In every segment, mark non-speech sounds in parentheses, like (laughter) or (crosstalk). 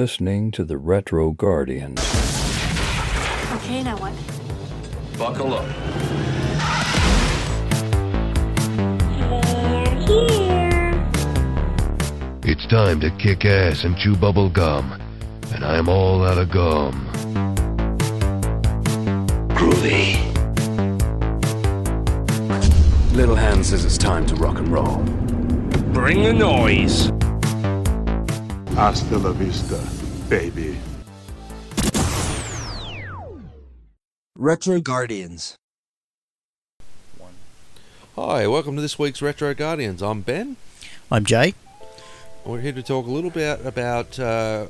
listening to the Retro Guardians. Okay, now what? Buckle up. They're here. It's time to kick ass and chew bubble gum. And I'm all out of gum. Groovy. Little Hand says it's time to rock and roll. Bring the noise. Hasta la vista, baby. Retro Guardians. Hi, welcome to this week's Retro Guardians. I'm Ben. I'm Jay. We're here to talk a little bit about uh,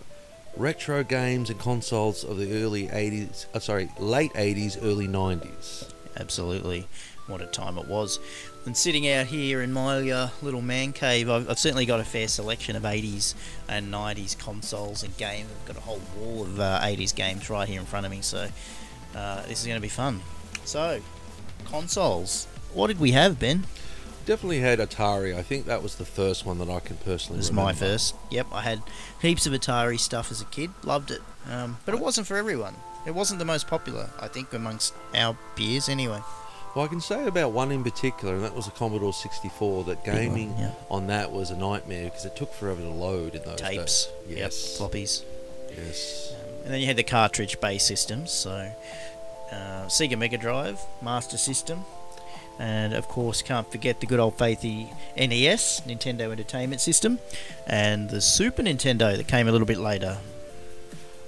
retro games and consoles of the early 80s, uh, sorry, late 80s, early 90s. Absolutely. What a time it was. And sitting out here in my uh, little man cave, I've, I've certainly got a fair selection of 80s and 90s consoles and games. I've got a whole wall of uh, 80s games right here in front of me, so uh, this is going to be fun. So, consoles. What did we have, Ben? Definitely had Atari. I think that was the first one that I can personally This is remember. my first. Yep, I had heaps of Atari stuff as a kid. Loved it. Um, but it wasn't for everyone. It wasn't the most popular, I think, amongst our peers anyway. Well, I can say about one in particular, and that was a Commodore 64. That Big one, gaming yeah. on that was a nightmare because it took forever to load in those Tapes. days. Yep, Yes. floppies. Yes. And then you had the cartridge based systems, so uh, Sega Mega Drive, Master System, and of course, can't forget the good old faithy NES, Nintendo Entertainment System, and the Super Nintendo that came a little bit later.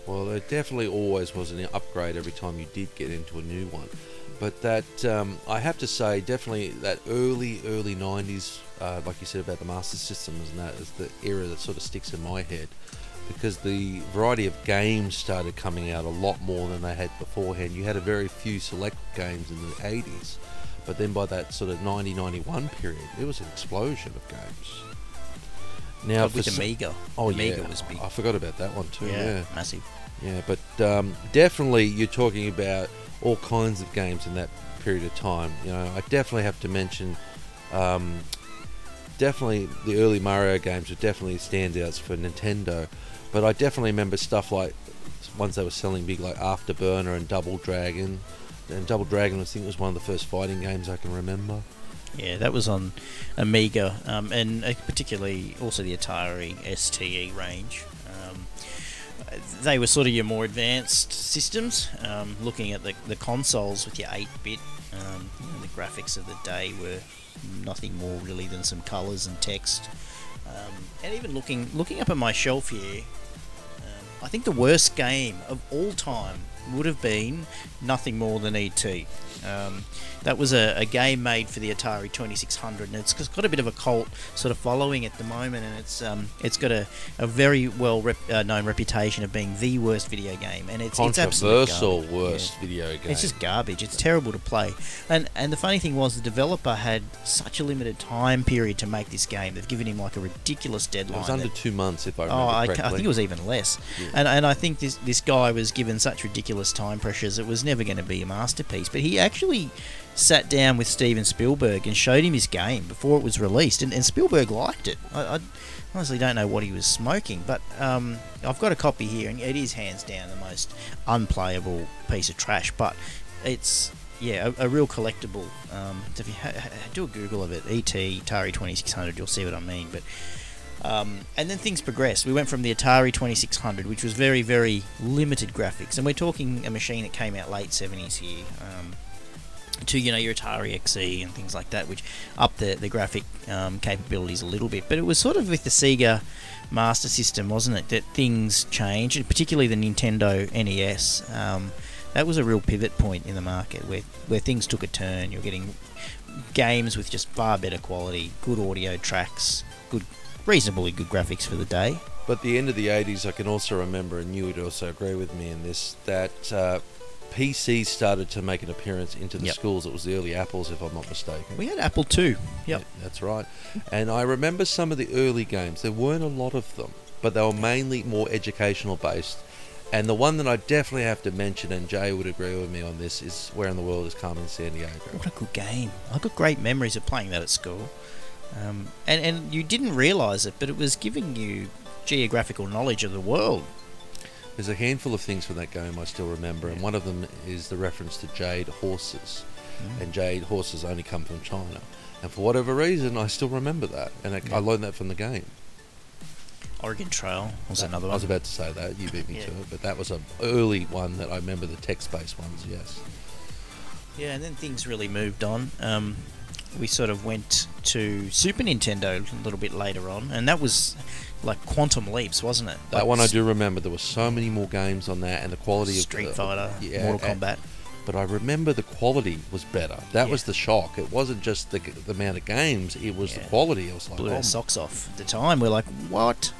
Well, there definitely always was an upgrade every time you did get into a new one. But that, um, I have to say, definitely that early, early 90s, uh, like you said about the Master Systems and that, is the era that sort of sticks in my head. Because the variety of games started coming out a lot more than they had beforehand. You had a very few select games in the 80s. But then by that sort of 90 91 period, it was an explosion of games. Now, with some- Amiga. Oh, Amiga yeah. was big. I forgot about that one too. yeah, yeah. massive. Yeah, but um, definitely you're talking about all kinds of games in that period of time. You know, I definitely have to mention, um, definitely the early Mario games were definitely standouts for Nintendo. But I definitely remember stuff like ones they were selling big, like Afterburner and Double Dragon. And Double Dragon, I think, was one of the first fighting games I can remember. Yeah, that was on Amiga, um, and uh, particularly also the Atari STE range. Um, they were sort of your more advanced systems. Um, looking at the, the consoles with your 8-bit, um, you know, the graphics of the day were nothing more really than some colours and text. Um, and even looking looking up at my shelf here, um, I think the worst game of all time would have been nothing more than ET. That was a, a game made for the Atari 2600, and it's got a bit of a cult sort of following at the moment, and it's um, it's got a, a very well rep, uh, known reputation of being the worst video game, and it's it's absolute Controversial garbage. worst Yeah. video game. It's just garbage. It's terrible to play. And and the funny thing was the developer had such a limited time period to make this game. They've given him like a ridiculous deadline. it was under that- two months, if I Oh, remember I, ca- correctly. I think it was even less. And and I think this this guy was given such ridiculous time pressures. It was never going to be a masterpiece. But he actually sat down with Steven Spielberg and showed him his game before it was released, and, and Spielberg liked it. I, I honestly don't know what he was smoking, but um, I've got a copy here, and it is hands down the most unplayable piece of trash. But it's yeah, a, a real collectible. Um, if you ha- do a Google of it, ET Atari 2600, you'll see what I mean. But um, and then things progressed. We went from the Atari 2600, which was very, very limited graphics, and we're talking a machine that came out late 70s here, um, to you know your Atari XE and things like that, which upped the the graphic um, capabilities a little bit. But it was sort of with the Sega Master System, wasn't it, that things changed, and particularly the Nintendo NES. Um, that was a real pivot point in the market where where things took a turn. You're getting games with just far better quality, good audio tracks, good reasonably good graphics for the day. But the end of the 80s, I can also remember, and you would also agree with me in this, that uh, PCs started to make an appearance into the Yep. schools. It was the early Apples, if I'm not mistaken. We had Apple II. Yep. Yeah, that's right. And I remember some of the early games. There weren't a lot of them, but they were mainly more educational based. And the one that I definitely have to mention, and Jay would agree with me on this, is Where in the World is Carmen Sandiego. What a good game! I've got great memories of playing that at school, um, and and you didn't realise it, but it was giving you geographical knowledge of the world. There's a handful of things from that game I still remember, and one of them is the reference to jade horses. Mm. And jade horses only come from China. And for whatever reason, I still remember that. And I, I learned that from the game. Oregon Trail was another one. I was about to say that, you beat me Yeah. to it, but that was an early one that I remember the text based ones, yes. Yeah, and then things really moved on. Um, we sort of went to Super Nintendo a little bit later on, and that was like quantum leaps, wasn't it? That Like one I do remember. There were so many more games on that, and the quality Street of Street Fighter, yeah, Mortal and- Kombat. But I remember the quality was better. That Yeah. was the shock. It wasn't just the, the amount of games; it was the Yeah. quality. I was like, Blew oh, our socks off at the time. We're like, what?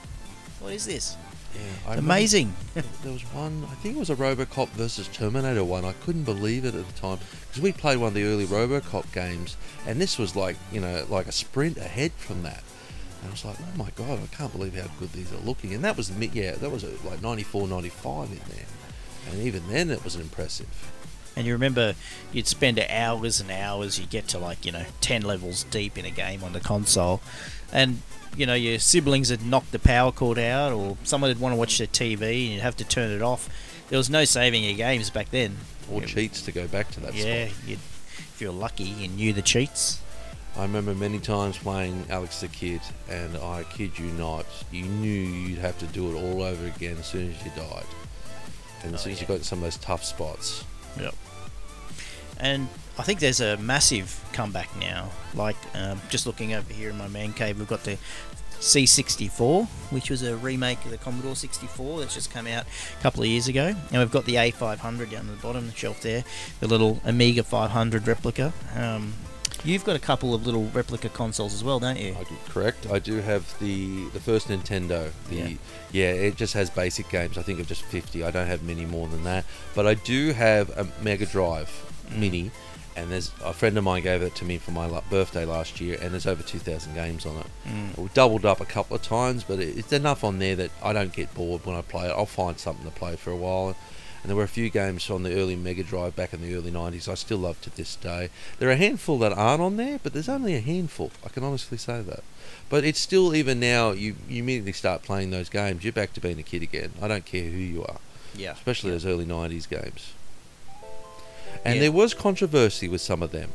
What is this? Yeah, I remember Amazing. there was one. I think it was a RoboCop versus Terminator one. I couldn't believe it at the time because we played one of the early RoboCop games, and this was like you know like a sprint ahead from that. And I was like, oh my god, I can't believe how good these are looking. And that was yeah, that was uh, like 94, 95 in there, and even then it was impressive. And you remember you'd spend hours and hours, you'd get to like, you know, 10 levels deep in a game on the console. And, you know, your siblings had knocked the power cord out, or someone would want to watch their TV and you'd have to turn it off. There was no saving your games back then. Or cheats to go back to that. Spot. Yeah, if you're lucky, you knew the cheats. I remember many times playing Alex the Kid, and I kid you not, you knew you'd have to do it all over again as soon as you died. And as Oh, soon as yeah. you got to some of those tough spots. Yep. And I think there's a massive comeback now. Like, um, just looking over here in my man cave, we've got the C64, which was a remake of the Commodore 64 that's just come out a couple of years ago. And we've got the A500 down at the bottom the shelf there, the little Amiga 500 replica. Um, you've got a couple of little replica consoles as well, don't you? I do, correct. I do have the the first Nintendo. The Yeah. yeah. it just has basic games. I think of just fifty. I don't have many more than that. But I do have a Mega Drive Mini, and there's a friend of mine gave it to me for my birthday last year, and there's over two thousand games on it. Mm. We've doubled up a couple of times, but it's enough on there that I don't get bored when I play it. I'll find something to play for a while. And there were a few games on the early Mega Drive back in the early 90s I still love to this day. There are a handful that aren't on there, but there's only a handful. I can honestly say that. But it's still, even now, you, you immediately start playing those games, you're back to being a kid again. I don't care who you are, Yeah. especially those early 90s games. And Yeah. there was controversy with some of them.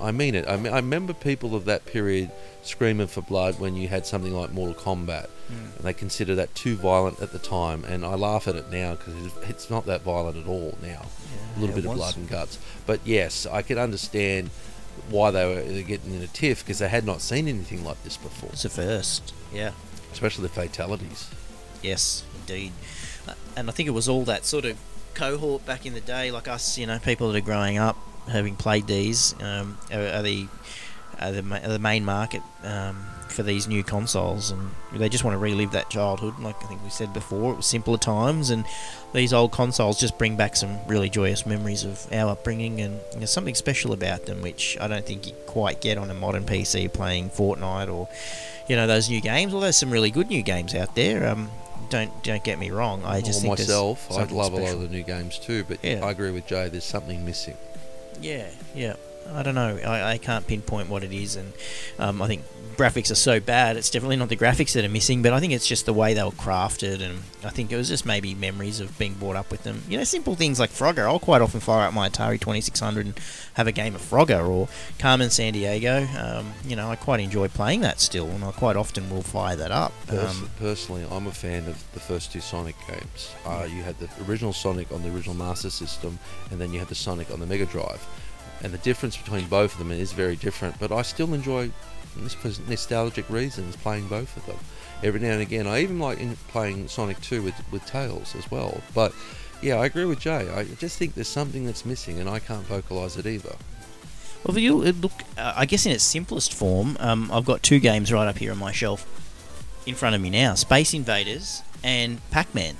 I mean it. I, mean, I remember people of that period screaming for blood when you had something like Mortal Kombat. Mm. And they consider that too violent at the time, and I laugh at it now because it's not that violent at all now. a little it bit of blood and guts, but yes, I can understand why they were getting in a tiff because they had not seen anything like this before, It's a first. Yeah. especially the fatalities. Yes, indeed. Uh, And I think it was all that sort of cohort back in the day, like us, you know, people that are growing up having played these, um, are, are the are the, ma- are the main market um, for these new consoles, and they just want to relive that childhood. Like I think we said before, it was simpler times, and these old consoles just bring back some really joyous memories of our upbringing, and there's something special about them, which I don't think you quite get on a modern PC playing Fortnite or you know those new games. Although there's some really good new games out there. Um, don't don't get me wrong. I just Well, think myself, I love a lot of the new games too, but Yeah. I agree with Jay. There's something missing. Yeah, yeah. I don't know. I, I can't pinpoint what it is, and um, I think graphics are so bad. It's definitely not the graphics that are missing, but I think it's just the way they were crafted, and I think it was just maybe memories of being brought up with them. You know, simple things like Frogger. I'll quite often fire up my Atari 2600 and have a game of Frogger or Carmen Sandiego. Um, you know, I quite enjoy playing that still, and I quite often will fire that up. Pers- Um, personally, I'm a fan of the first two Sonic games. Uh, you had the original Sonic on the original Master System, and then you had the Sonic on the Mega Drive. And the difference between both of them is very different, but I still enjoy, for nostalgic reasons, playing both of them. Every now and again, I even like in playing Sonic 2 with, with Tails as well. But yeah, I agree with Jay. I just think there's something that's missing, and I can't vocalize it either. Well, if you look, uh, I guess in its simplest form, um, I've got two games right up here on my shelf in front of me now: Space Invaders and Pac-Man.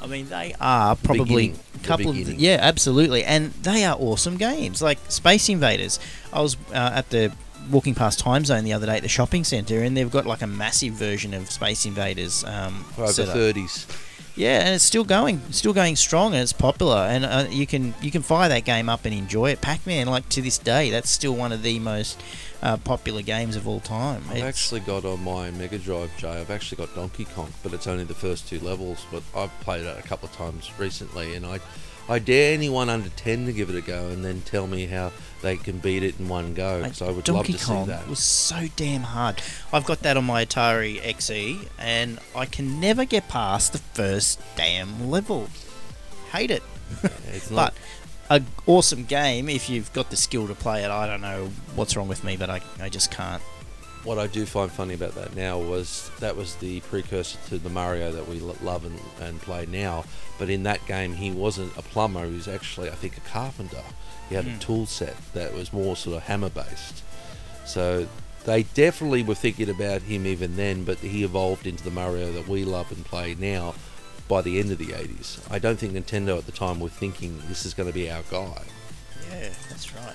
I mean, they are probably a couple of yeah, absolutely, and they are awesome games. Like Space Invaders, I was uh, at the walking past Timezone the other day at the shopping centre, and they've got like a massive version of Space Invaders um, Over 30s. Yeah, and it's still going, still going strong, and it's popular, and uh, you can you can fire that game up and enjoy it. Pac-Man, like to this day, that's still one of the most uh, popular games of all time. I've It's- actually got on my Mega Drive, Jay. I've actually got Donkey Kong, but it's only the first two levels. But I've played it a couple of times recently, and I, I dare anyone under ten to give it a go, and then tell me how they can beat it in one go. Because I would Donkey love to Kong see that. It was so damn hard. I've got that on my Atari XE, and I can never get past the first damn level. Hate it. It's (laughs) But a awesome game if you've got the skill to play it. I don't know what's wrong with me, but I, I just can't. What I do find funny about that now was that was the precursor to the Mario that we love and, and play now. But in that game, he wasn't a plumber; he was actually, I think, a carpenter. He had Hmm. a tool set that was more sort of hammer based. So they definitely were thinking about him even then, but he evolved into the Mario that we love and play now. By the end of the 80s, I don't think Nintendo at the time were thinking this is going to be our guy. Yeah, that's right.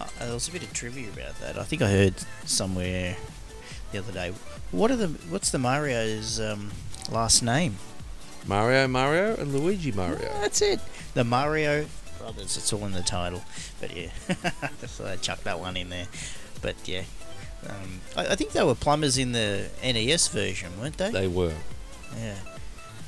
Uh, there was a bit of trivia about that. I think I heard somewhere the other day. What are the what's the Mario's um, last name? Mario, Mario, and Luigi Mario. That's it. The Mario Brothers. It's all in the title. But yeah, (laughs) so I chucked that one in there. But yeah, um, I, I think they were plumbers in the NES version, weren't they? They were. Yeah,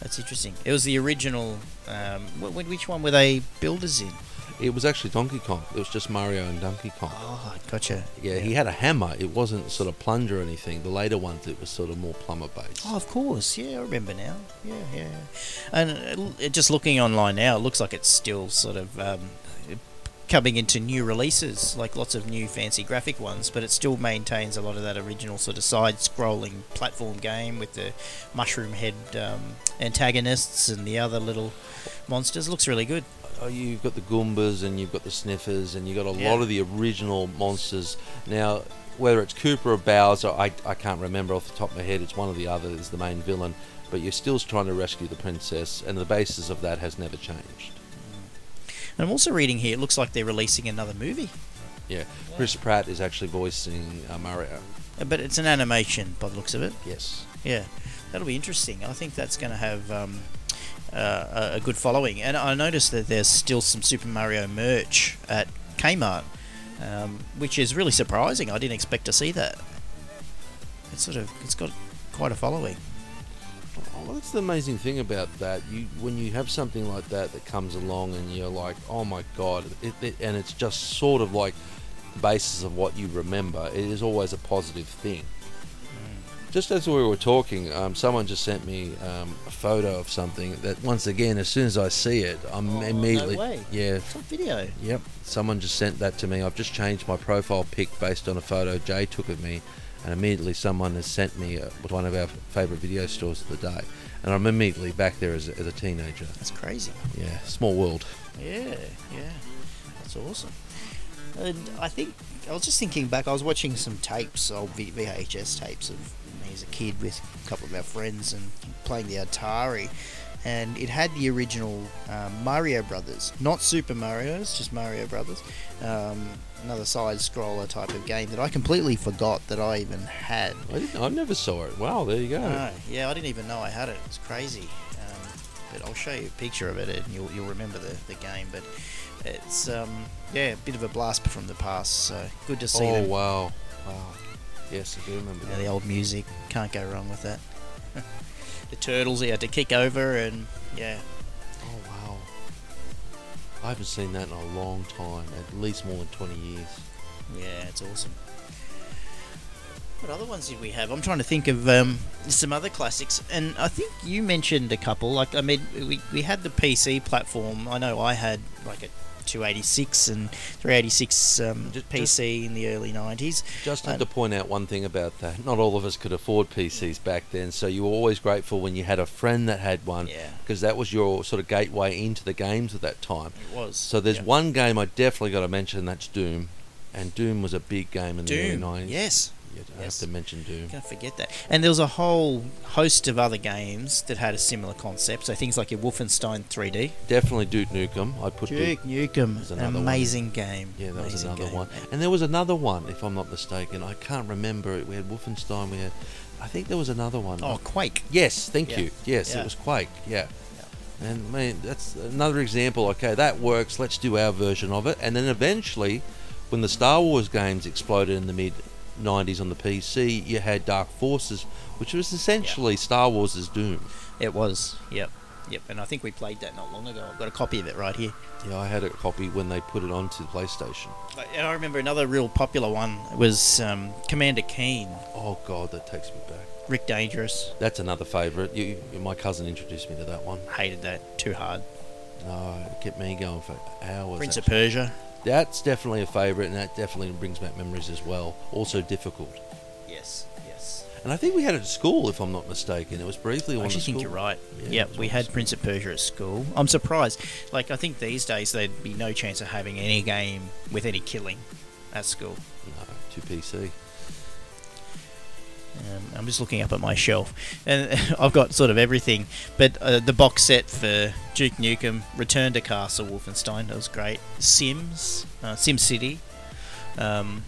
that's interesting. It was the original. Um, wh- wh- which one were they builders in? It was actually Donkey Kong. It was just Mario and Donkey Kong. Oh, gotcha. Yeah, he had a hammer. It wasn't sort of plunger or anything. The later ones, it was sort of more plumber based. Oh, of course. Yeah, I remember now. Yeah, yeah. yeah. And it it, just looking online now, it looks like it's still sort of um, coming into new releases, like lots of new fancy graphic ones, but it still maintains a lot of that original sort of side-scrolling platform game with the mushroom head um, antagonists and the other little monsters. looks really good. Oh, you've got the Goombas and you've got the Sniffers and you've got a Yeah. lot of the original monsters. Now, whether it's Koopa or Bowser, I, I can't remember off the top of my head. It's one or the other is the main villain. But you're still trying to rescue the princess, and the basis of that has never changed. And I'm also reading here, it looks like they're releasing another movie, Yeah, Chris Pratt is actually voicing uh, Mario. Uh, but it's an animation by the looks of it. Yes. Yeah, that'll be interesting. I think that's going to have um, uh, a good following. And I noticed that there's still some Super Mario merch at Kmart, um, which is really surprising. I didn't expect to see that. It's sort of it's got quite a following. Oh, that's the amazing thing about that. You when you have something like that that comes along and you're like, oh my god, it, it, and it's just sort of like the basis of what you remember. It is always a positive thing. Just as we were talking, um, someone just sent me um, a photo of something that, once again, as soon as I see it, I'm Oh, no immediately way. yeah. It's on video. Yep, someone just sent that to me. I've just changed my profile pic based on a photo Jay took of me, and immediately someone has sent me uh, one of our favourite video stores of the day, and I'm immediately back there as, a- as a teenager. That's crazy. Yeah, small world. Yeah, yeah, that's awesome. And I think I was just thinking back. I was watching some tapes, old V- VHS tapes of me as a kid with a couple of our friends and playing the Atari, and it had the original um, Mario Brothers, not Super Mario's, just Mario Brothers. Um, another side scroller type of game that I completely forgot that I even had. I, didn't, I never saw it. Wow, there you go. No, yeah, I didn't even know I had it. It's crazy. Um, but I'll show you a picture of it, and you'll, you'll remember the, the game. But it's um, yeah, a bit of a blast from the past. So good to see oh them. wow, wow. Yes, I do remember Yeah, the old music can't go wrong with that. (laughs) the turtles he had to kick over, and yeah, Oh wow. I haven't seen that in a long time, at least more than 20 years. yeah, it's awesome. What other ones did we have? I'm trying to think of um, some other classics, and I think you mentioned a couple. Like, I mean, we, we had the PC platform. I know I had like a 286 and 386 um, just- PC in the early 90s. Just have And- to point out one thing about that. Not all of us could afford PCs back then, so you were always grateful when you had a friend that had one, Yeah. because that was your sort of gateway into the games at that time. It was. So there's yeah. one game I definitely got to mention, that's Doom. And Doom was a big game in the early 90s. Yes. Yeah, I have to mention Doom. Can't forget that. And there was a whole host of other games that had a similar concept. So things like your Wolfenstein 3D. Definitely Duke Nukem. I put Duke. Duke Nukem, an another one. amazing game. Yeah, that was another game. one. And there was another one, if I'm not mistaken. I can't remember it. We had Wolfenstein. We had. I think there was another one. Oh, Quake. Yes, thank Yeah. you. Yes, Yeah. it was Quake. Yeah. And I mean, that's another example. Okay, that works. Let's do our version of it. And then eventually, when the Star Wars games exploded in the mid 90s on the PC, you had Dark Forces, which was essentially Star Wars' Doom. It was. Yep. Yep. And I think we played that not long ago. I've got a copy of it right here. Yeah, I had a copy when they put it onto the PlayStation. And I remember another real popular one was um, Commander Keen, Oh god, that takes me back. Rick Dangerous. That's another favourite. You, you, my cousin introduced me to that one. Hated that. Too hard. No, it kept me going for hours. Prince of. Persia. That's definitely a favourite, and that definitely brings back memories as well. Also difficult. Yes. Yes. And I think we had it at school, if I'm not mistaken. It was briefly I on the actually school. think you're right. Yeah, yep, we had school. Prince of Persia at school. I'm surprised. Like, I think these days there'd be no chance of having any game with any killing at school. No, to PC. Um, I'm just looking up at my shelf, and (laughs) I've got sort of everything. But uh, the box set for Duke Nukem, Return to Castle Wolfenstein, that was great. Sims, uh, Sim City, um,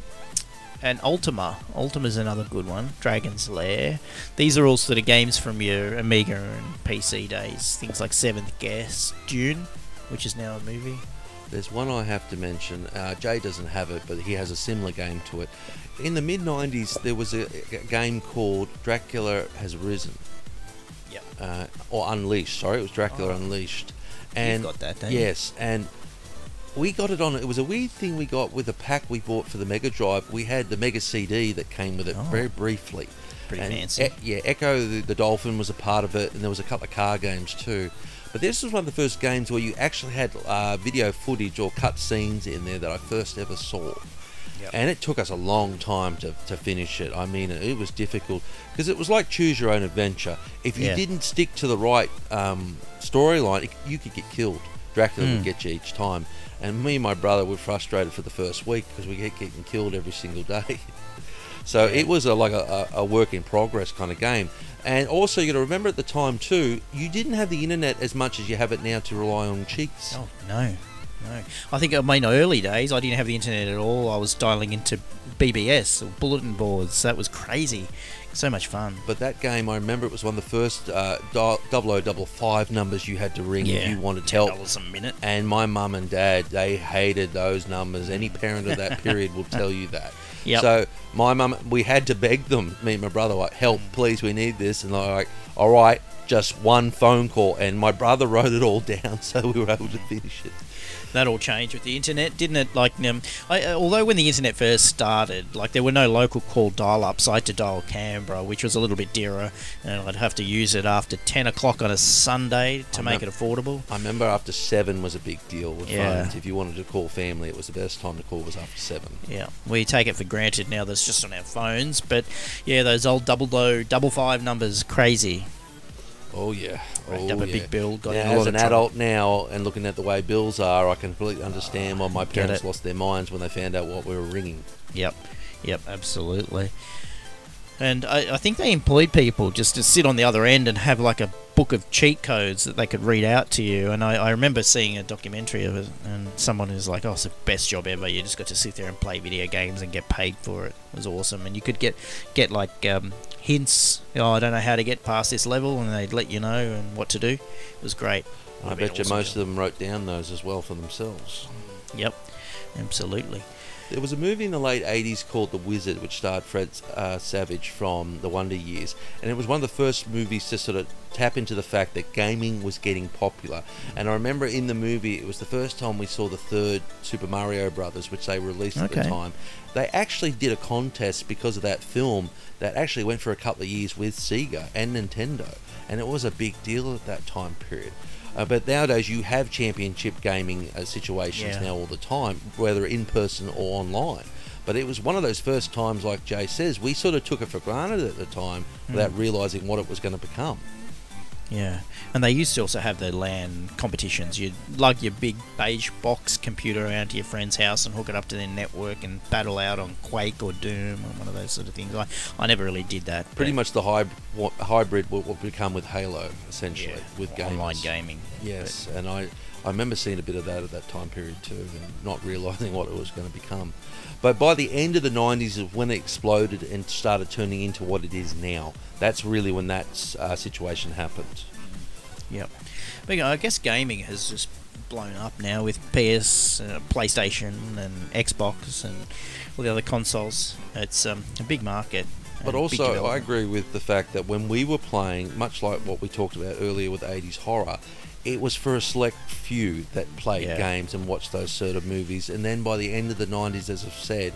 and Ultima. Ultima's another good one. Dragon's Lair. These are all sort of games from your Amiga and PC days. Things like Seventh Guest, Dune, which is now a movie. There's one I have to mention. Uh, Jay doesn't have it, but he has a similar game to it. In the mid 90s, there was a, a game called Dracula Has Risen. Yep. Uh, or Unleashed, sorry. It was Dracula Oh. Unleashed. And got that, don't you? Yes, and we got it on. It was a weird thing we got with a pack we bought for the Mega Drive. We had the Mega CD that came with it Oh. very briefly. Pretty And fancy. E- yeah, Ecco the, the Dolphin was a part of it, and there was a couple of car games too. But this was one of the first games where you actually had uh, video footage or cut scenes in there that I first ever saw. Yep. And it took us a long time to, to finish it. I mean, it was difficult because it was like choose your own adventure. If you Yeah. didn't stick to the right um, storyline, you could get killed. Dracula Hmm. would get you each time. And me and my brother were frustrated for the first week because we kept getting killed every single day. (laughs) so it was a, like a, a work in progress kind of game. And also, you got to remember at the time too, you didn't have the internet as much as you have it now to rely on cheats. Oh no, no. I think in my early days, I didn't have the internet at all. I was dialing into BBS or bulletin boards. That was crazy. So much fun. But that game, I remember it was one of the first uh, dial- 0055 numbers you had to ring if you wanted help. dollars a minute. And my mum and dad, they hated those numbers. Any parent of that period will tell you that. Yep. So my mum, we had to beg them, me and my brother, like, help, please, we need this. And they're like, all right, just one phone call. And my brother (laughs) wrote it all down (laughs) so we were able to finish it. That all changed with the internet, didn't it? Like, um, I, uh, although when the internet first started, like there were no local call dial-ups. I had to dial Canberra, which was a little bit dearer, and I'd have to use it after ten o'clock on a Sunday to I make it affordable. I remember after seven was a big deal with Yeah. phones. If you wanted to call family, it was the best time to call was after seven. Yeah, we take it for granted now. That's just on our phones, but yeah, those old double O, double five numbers, crazy. Oh yeah, oh, up a yeah. big bill, got now, as an trouble. adult now, and looking at the way bills are, I completely understand why my parents lost their minds when they found out what we were ringing. Yep, yep, absolutely. And I, I think they employed people just to sit on the other end and have like a book of cheat codes that they could read out to you. And I, I remember seeing a documentary of it, and someone who's like, "Oh, it's the best job ever. You just got to sit there and play video games and get paid for it. It was awesome." And you could get get like um, hints. Oh, I don't know how to get past this level, and they'd let you know and what to do. It was great. I bet you awesome most job. of them wrote down those as well for themselves. Yep, absolutely. There was a movie in the late 80s called The Wizard, which starred Fred uh, Savage from The Wonder Years. And it was one of the first movies to sort of tap into the fact that gaming was getting popular. And I remember in the movie, it was the first time we saw the third Super Mario Brothers, which they released at the time. They actually did a contest because of that film that actually went for a couple of years with Sega and Nintendo. And it was a big deal at that time period. Uh, but nowadays, you have championship gaming uh, situations Yeah. now all the time, whether in person or online. But it was one of those first times, like Jay says, we sort of took it for granted at the time without realizing what it was going to become. Yeah, and they used to also have the LAN competitions. You'd lug your big beige box computer around to your friend's house and hook it up to their network and battle out on Quake or Doom or one of those sort of things. I, I never really did that. Pretty much the hyb- what, hybrid will, will become with Halo, essentially, yeah, with gamers. online gaming. Yes, and I, I remember seeing a bit of that at that time period too, and not realizing what it was going to become. But by the end of the 90s, is when it exploded and started turning into what it is now. That's really when that uh, situation happened. Yep. But you know, I guess gaming has just blown up now with PS, uh, PlayStation, and Xbox, and all the other consoles. It's um, a big market. But also, I agree with the fact that when we were playing, much like what we talked about earlier with 80s horror, it was for a select few that played Yeah. games and watched those sort of movies. And then by the end of the 90s, as I've said,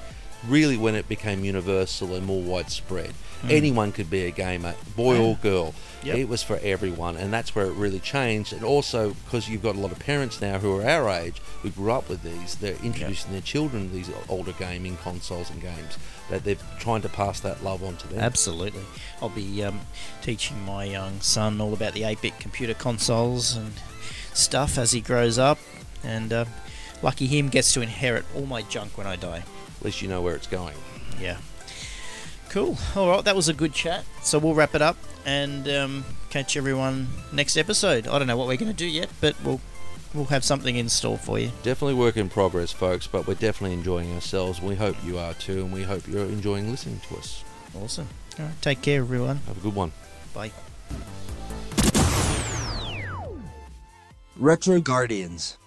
really when it became universal and more widespread, anyone could be a gamer, boy or girl. Yep. It was for everyone, and that's where it really changed. And also, because you've got a lot of parents now who are our age, who grew up with these, they're introducing their children to these older gaming consoles and games. That they're trying to pass that love on to them. Absolutely. I'll be um, teaching my young son all about the 8 bit computer consoles and stuff as he grows up. And uh, lucky him gets to inherit all my junk when I die. At least you know where it's going. Yeah. Cool. All right, that was a good chat. So we'll wrap it up and um, catch everyone next episode. I don't know what we're going to do yet, but we'll we'll have something in store for you. Definitely work in progress, folks, but we're definitely enjoying ourselves. We hope you are too, and we hope you're enjoying listening to us. Awesome. All right, take care, everyone. Have a good one. Bye. Retro Guardians.